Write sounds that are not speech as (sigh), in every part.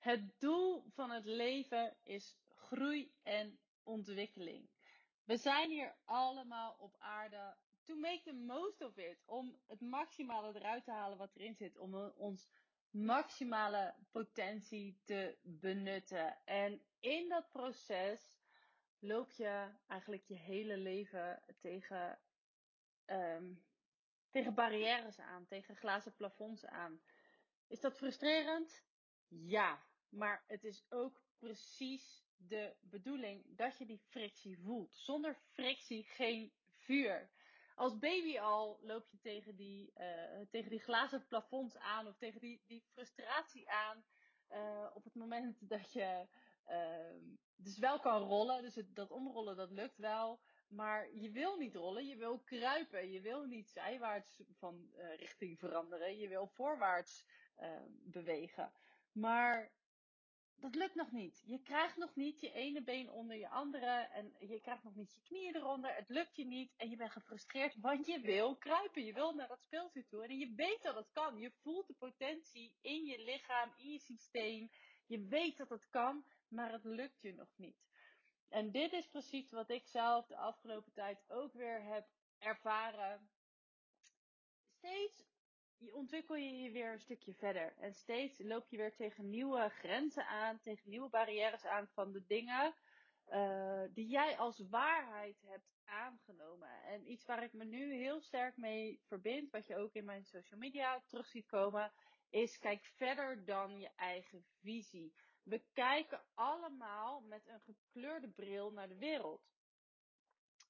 Het doel van het leven is groei en ontwikkeling. We zijn hier allemaal op aarde to make the most of it. Om het maximale eruit te halen wat erin zit. Om ons maximale potentie te benutten. En in dat proces loop je eigenlijk je hele leven tegen, um, tegen barrières aan. Tegen glazen plafonds aan. Is dat frustrerend? Ja, maar het is ook precies de bedoeling dat je die frictie voelt. Zonder frictie geen vuur. Als baby al loop je tegen die, uh, tegen die glazen plafonds aan of tegen die, die frustratie aan. Uh, op het moment dat je uh, dus wel kan rollen, dus het, dat omrollen dat lukt wel. Maar je wil niet rollen, je wil kruipen. Je wil niet zijwaarts van uh, richting veranderen. Je wil voorwaarts bewegen. Maar dat lukt nog niet. Je krijgt nog niet je ene been onder je andere en je krijgt nog niet je knieën eronder. Het lukt je niet en je bent gefrustreerd, want je wil kruipen. Je wil naar dat speeltje toe en je weet dat het kan. Je voelt de potentie in je lichaam, in je systeem. Je weet dat het kan, maar het lukt je nog niet. En dit is precies wat ik zelf de afgelopen tijd ook weer heb ervaren. Steeds ontwikkel je je weer een stukje verder. En steeds loop je weer tegen nieuwe grenzen aan, tegen nieuwe barrières aan van de dingen uh, die jij als waarheid hebt aangenomen. En iets waar ik me nu heel sterk mee verbind, wat je ook in mijn social media terug ziet komen, is kijk verder dan je eigen visie. We kijken allemaal met een gekleurde bril naar de wereld.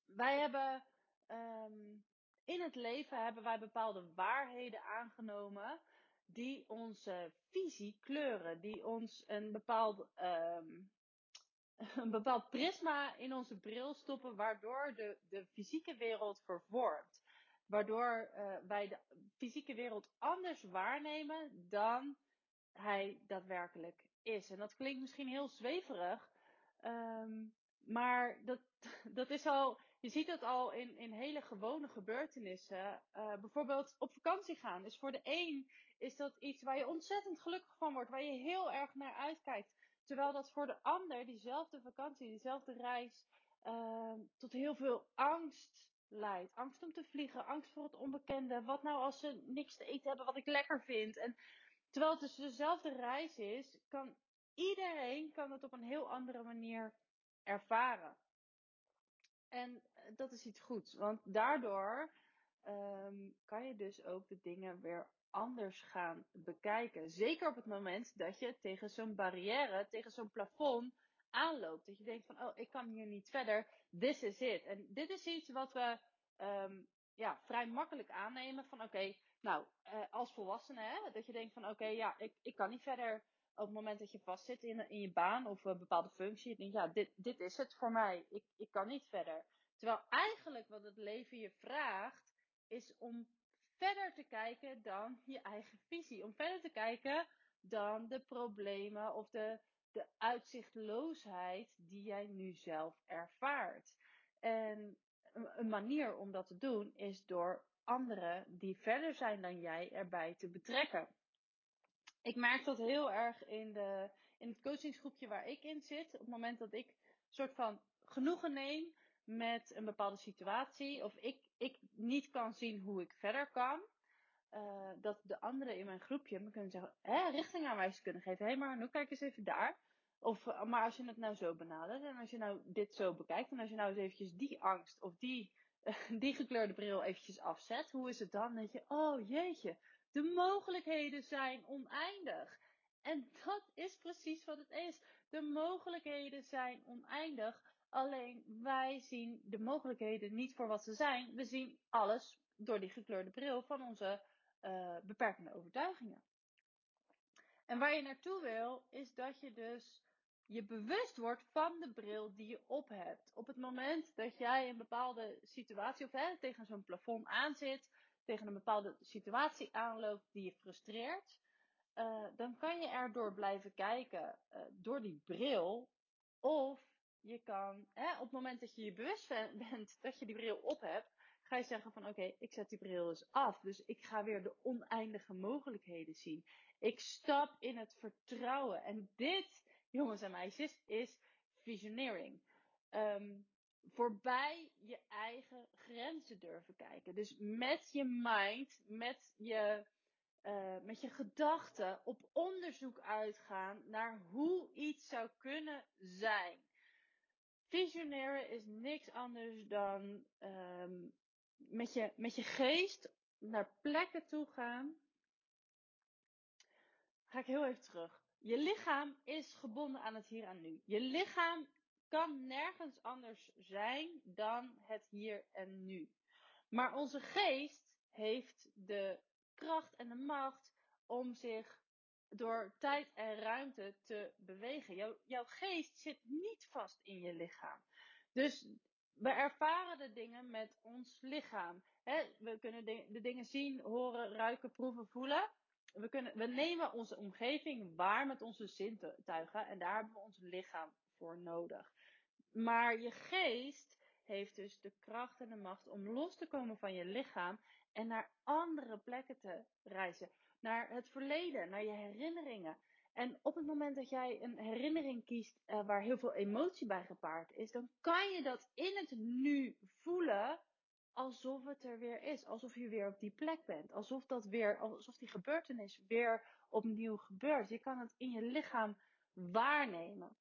Wij hebben um, in het leven hebben wij bepaalde waarheden aangenomen die onze visie kleuren, die ons een bepaald, um, (laughs) een bepaald prisma in onze bril stoppen, waardoor de, de fysieke wereld vervormt. Waardoor uh, wij de fysieke wereld anders waarnemen dan hij daadwerkelijk is. En dat klinkt misschien heel zweverig, um, maar dat, (laughs) dat is al, je ziet dat al in, in hele gewone gebeurtenissen. Uh, bijvoorbeeld op vakantie gaan. Dus voor de een is dat iets waar je ontzettend gelukkig van wordt, waar je heel erg naar uitkijkt. Terwijl dat voor de ander, diezelfde vakantie, diezelfde reis, uh, tot heel veel angst leidt. Angst om te vliegen, angst voor het onbekende. Wat nou als ze niks te eten hebben wat ik lekker vind? En terwijl het dus dezelfde reis is, kan iedereen kan het op een heel andere manier ervaren. En eh, dat is iets goeds, want daardoor um, kan je dus ook de dingen weer anders gaan bekijken. Zeker op het moment dat je tegen zo'n barrière, tegen zo'n plafond aanloopt. Dat je denkt van, oh, ik kan hier niet verder. This is it. En dit is iets wat we um, ja, vrij makkelijk aannemen. Van oké, nou, uh, als volwassene, hè, dat je denkt van oké, ja, ik, ik kan niet verder op het moment dat je vastzit in, in je baan of een bepaalde functie, denk je, ja, dit, dit is het voor mij. Ik, ik kan niet verder. Terwijl eigenlijk wat het leven je vraagt, is om verder te kijken dan je eigen visie. Om verder te kijken dan de problemen of de, de uitzichtloosheid die jij nu zelf ervaart. En een manier om dat te doen is door anderen die verder zijn dan jij erbij te betrekken ik merk dat heel erg in, de, in het coachingsgroepje waar ik in zit. Op het moment dat ik soort van genoegen neem met een bepaalde situatie. Of ik, ik niet kan zien hoe ik verder kan. Uh, dat de anderen in mijn groepje me kunnen zeggen, hè, richtingaanwijzing kunnen geven. Hé, hey, maar nu kijk eens even daar. Of, maar als je het nou zo benadert en als je nou dit zo bekijkt en als je nou eens eventjes die angst of die, (laughs) die gekleurde bril eventjes afzet, hoe is het dan? Denk je, oh jeetje, de mogelijkheden zijn oneindig. En dat is precies wat het is. De mogelijkheden zijn oneindig. Alleen wij zien de mogelijkheden niet voor wat ze zijn. We zien alles door die gekleurde bril van onze uh, beperkende overtuigingen. En waar je naartoe wil, is dat je dus je bewust wordt van de bril die je op hebt. Op het moment dat jij een bepaalde situatie of hè, tegen zo'n plafond aanzit, tegen een bepaalde situatie aanloopt die je frustreert, uh, dan kan je erdoor blijven kijken uh, door die bril. Of je kan, hè, op het moment dat je je bewust (laughs) bent dat je die bril op hebt, ga je zeggen van oké, ik zet die bril eens af. Dus ik ga weer de oneindige mogelijkheden zien. Ik stap in het vertrouwen. En dit, jongens en meisjes, is visioneering. Um, voorbij je eigen grenzen durven kijken. Dus met je mind, met je, uh, met je gedachten op onderzoek uitgaan naar hoe iets zou kunnen zijn. Visioneren is niks anders dan um, met, je, met je geest naar plekken toe gaan. Ga ik heel even terug. Je lichaam is gebonden aan het hier en nu. Je lichaam kan nergens anders zijn dan het hier en nu. Maar onze geest heeft de kracht en de macht om zich door tijd en ruimte te bewegen. Jouw, geest zit niet vast in je lichaam. Dus we ervaren de dingen met ons lichaam. we kunnen de, de dingen zien, horen, ruiken, proeven, voelen. We, kunnen, we nemen onze omgeving waar met onze zintuigen en daar hebben we ons lichaam voor nodig. Maar je geest heeft dus de kracht en de macht om los te komen van je lichaam en naar andere plekken te reizen. Naar het verleden, naar je herinneringen. En op het moment dat jij een herinnering kiest uh, waar heel veel emotie bij gepaard is, dan kan je dat in het nu voelen alsof het er weer is. Alsof je weer op die plek bent. Alsof dat weer, alsof die gebeurtenis weer opnieuw gebeurt. Je kan het in je lichaam waarnemen.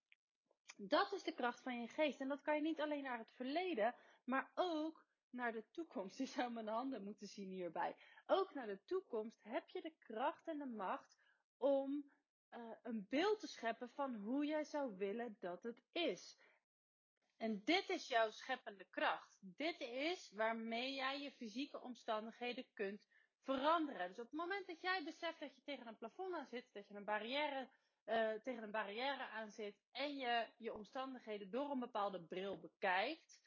Dat is de kracht van je geest. En dat kan je niet alleen naar het verleden, maar ook naar de toekomst. (laughs) Je zou mijn handen moeten zien hierbij. Ook naar de toekomst heb je de kracht en de macht om uh, een beeld te scheppen van hoe jij zou willen dat het is. En dit is jouw scheppende kracht. Dit is waarmee jij je fysieke omstandigheden kunt veranderen. Dus op het moment dat jij beseft dat je tegen een plafond aan zit, dat je een barrière uh, tegen een barrière aan zit en je je omstandigheden door een bepaalde bril bekijkt,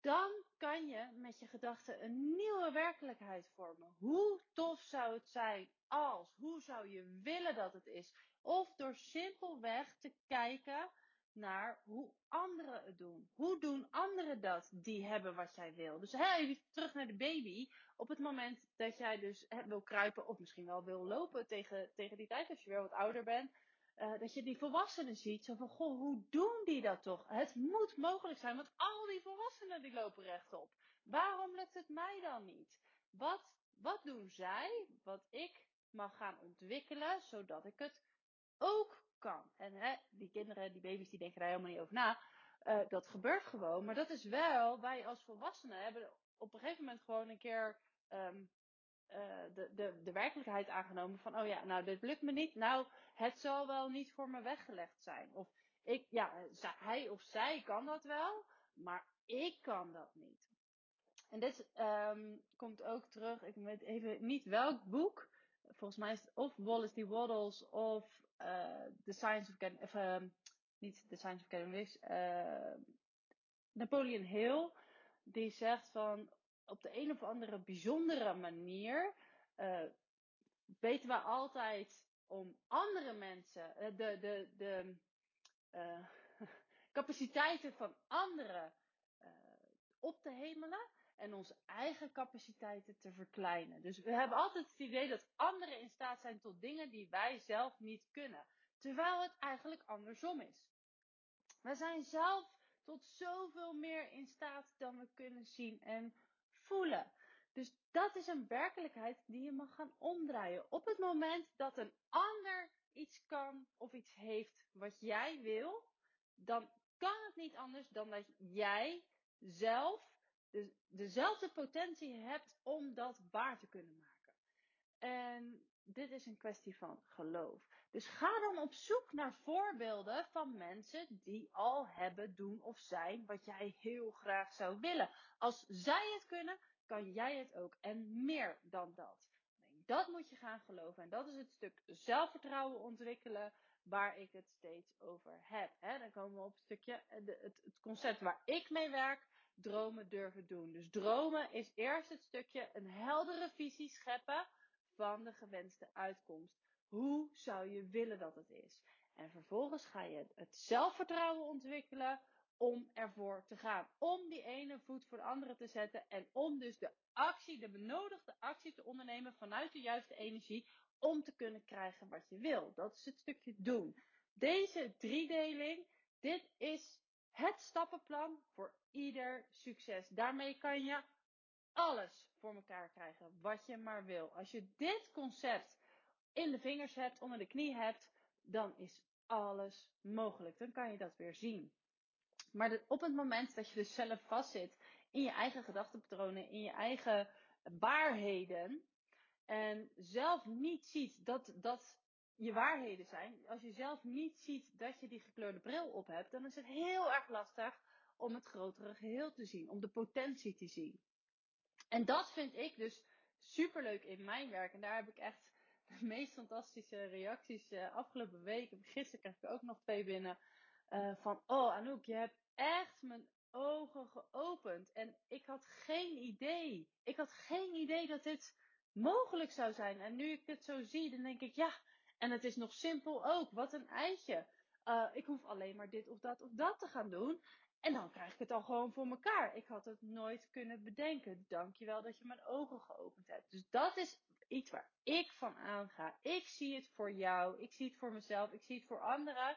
dan kan je met je gedachten een nieuwe werkelijkheid vormen. Hoe tof zou het zijn als? Hoe zou je willen dat het is? Of door simpelweg te kijken naar hoe anderen het doen. Hoe doen anderen dat die hebben wat jij wil? Dus hey, terug naar de baby. Op het moment dat jij dus wil kruipen of misschien wel wil lopen tegen, tegen die tijd als je weer wat ouder bent uh, dat je die volwassenen ziet. Zo van, goh, hoe doen die dat toch? Het moet mogelijk zijn, want al die volwassenen die lopen rechtop. Waarom lukt het mij dan niet? Wat, wat doen zij, wat ik mag gaan ontwikkelen, zodat ik het ook kan? En hè, die kinderen, die baby's, die denken daar helemaal niet over na. Uh, dat gebeurt gewoon, maar dat is wel, wij als volwassenen hebben op een gegeven moment gewoon een keer um, uh, de, de, de werkelijkheid aangenomen van, oh ja, nou, dit lukt me niet. Nou, het zal wel niet voor me weggelegd zijn. Of ik, ja, hij of zij kan dat wel, maar ik kan dat niet. En dit um, komt ook terug, ik weet even niet welk boek. Volgens mij is het of Wallace D. Waddles of uh, The Science of, of uh, niet The Science of Getting uh, Napoleon Hill. Die zegt van, op de een of andere bijzondere manier uh, weten we altijd om andere mensen, uh, de, de, de uh, (laughs) capaciteiten van anderen op te hemelen en onze eigen capaciteiten te verkleinen. Dus we hebben altijd het idee dat anderen in staat zijn tot dingen die wij zelf niet kunnen. Terwijl het eigenlijk andersom is. We zijn zelf tot zoveel meer in staat dan we kunnen zien en voelen. Dus dat is een werkelijkheid die je mag gaan omdraaien. Op het moment dat een ander iets kan of iets heeft wat jij wil, dan kan het niet anders dan dat jij zelf de, dezelfde potentie hebt om dat waar te kunnen maken. En dit is een kwestie van geloof. Dus ga dan op zoek naar voorbeelden van mensen die al hebben, doen of zijn wat jij heel graag zou willen. Als zij het kunnen, kan jij het ook. En meer dan dat. Dat moet je gaan geloven. En dat is het stuk zelfvertrouwen ontwikkelen waar ik het steeds over heb. dan komen we op het stukje, het, het concept waar ik mee werk, dromen durven doen. Dus dromen is eerst het stukje een heldere visie scheppen van de gewenste uitkomst. Hoe zou je willen dat het is? En vervolgens ga je het zelfvertrouwen ontwikkelen om ervoor te gaan. Om die ene voet voor de andere te zetten en om dus de actie, de benodigde actie te ondernemen vanuit de juiste energie om te kunnen krijgen wat je wil. Dat is het stukje doen. Deze driedeling, dit is het stappenplan voor ieder succes. Daarmee kan je alles voor elkaar krijgen wat je maar wil. Als je dit concept in de vingers hebt, onder de knie hebt, dan is alles mogelijk. Dan kan je dat weer zien. Maar op het moment dat je dus zelf vastzit in je eigen gedachtenpatronen, in je eigen waarheden, en zelf niet ziet dat dat je waarheden zijn, als je zelf niet ziet dat je die gekleurde bril op hebt, dan is het heel erg lastig om het grotere geheel te zien, om de potentie te zien. En dat vind ik dus superleuk in mijn werk. En daar heb ik echt de (laughs) meest fantastische reacties uh, afgelopen weken. Gisteren kreeg ik ook nog twee binnen. Uh, van, oh Anouk, je hebt echt mijn ogen geopend. En ik had geen idee. Ik had geen idee dat dit mogelijk zou zijn. En nu ik dit zo zie, dan denk ik, ja, en het is nog simpel ook. Wat een eitje. Uh, ik hoef alleen maar dit of dat of dat te gaan doen. En dan krijg ik het al gewoon voor mekaar. Ik had het nooit kunnen bedenken. Dankjewel dat je mijn ogen geopend hebt. Dus dat is iets waar ik van aanga. Ik zie het voor jou. Ik zie het voor mezelf. Ik zie het voor anderen.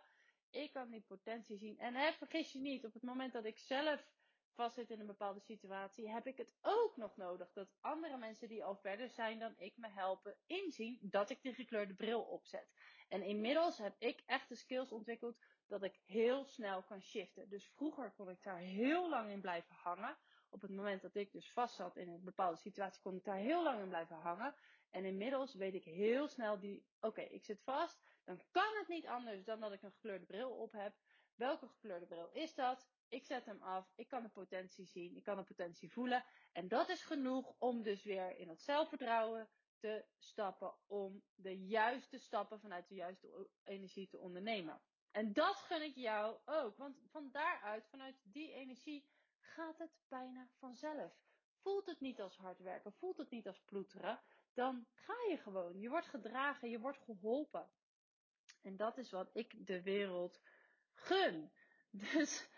Ik kan die potentie zien. En hè, vergis je niet, op het moment dat ik zelf vastzit in een bepaalde situatie, heb ik het ook nog nodig dat andere mensen die al verder zijn dan ik me helpen inzien dat ik die gekleurde bril opzet. En inmiddels heb ik echt de skills ontwikkeld dat ik heel snel kan shiften. Dus vroeger kon ik daar heel lang in blijven hangen. Op het moment dat ik dus vast zat in een bepaalde situatie, kon ik daar heel lang in blijven hangen. En inmiddels weet ik heel snel die, oké, ik zit vast. Dan kan het niet anders dan dat ik een gekleurde bril op heb. Welke gekleurde bril is dat? Ik zet hem af. Ik kan de potentie zien. Ik kan de potentie voelen. En dat is genoeg om dus weer in het zelfvertrouwen te stappen. Om de juiste stappen vanuit de juiste energie te ondernemen. En dat gun ik jou ook. Want van daaruit, vanuit die energie, gaat het bijna vanzelf. Voelt het niet als hard werken, voelt het niet als ploeteren, dan ga je gewoon. Je wordt gedragen, je wordt geholpen. En dat is wat ik de wereld gun. (laughs) Dus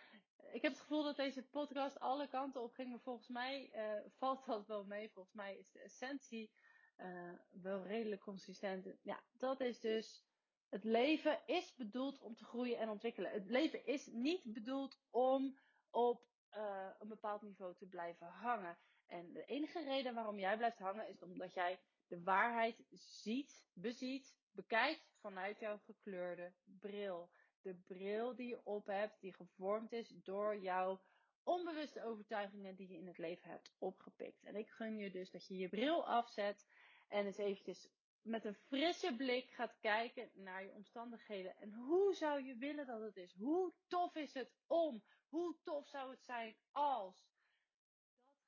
ik heb het gevoel dat deze podcast alle kanten op ging. Maar volgens mij uh, valt dat wel mee. Volgens mij is de essentie uh, wel redelijk consistent. Ja, dat is dus. Het leven is bedoeld om te groeien en ontwikkelen. Het leven is niet bedoeld om op uh, een bepaald niveau te blijven hangen. En de enige reden waarom jij blijft hangen is omdat jij de waarheid ziet, beziet, bekijkt vanuit jouw gekleurde bril de bril die je op hebt, die gevormd is door jouw onbewuste overtuigingen die je in het leven hebt opgepikt. En ik gun je dus dat je je bril afzet en eens eventjes met een frisse blik gaat kijken naar je omstandigheden. En hoe zou je willen dat het is? Hoe tof is het om? Hoe tof zou het zijn als?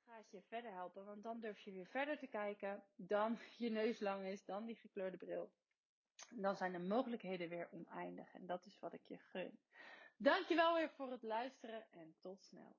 Dat gaat je verder helpen, want dan durf je weer verder te kijken dan je neus lang is, dan die gekleurde bril dan zijn de mogelijkheden weer oneindig. En dat is wat ik je gun. Dankjewel weer voor het luisteren en tot snel.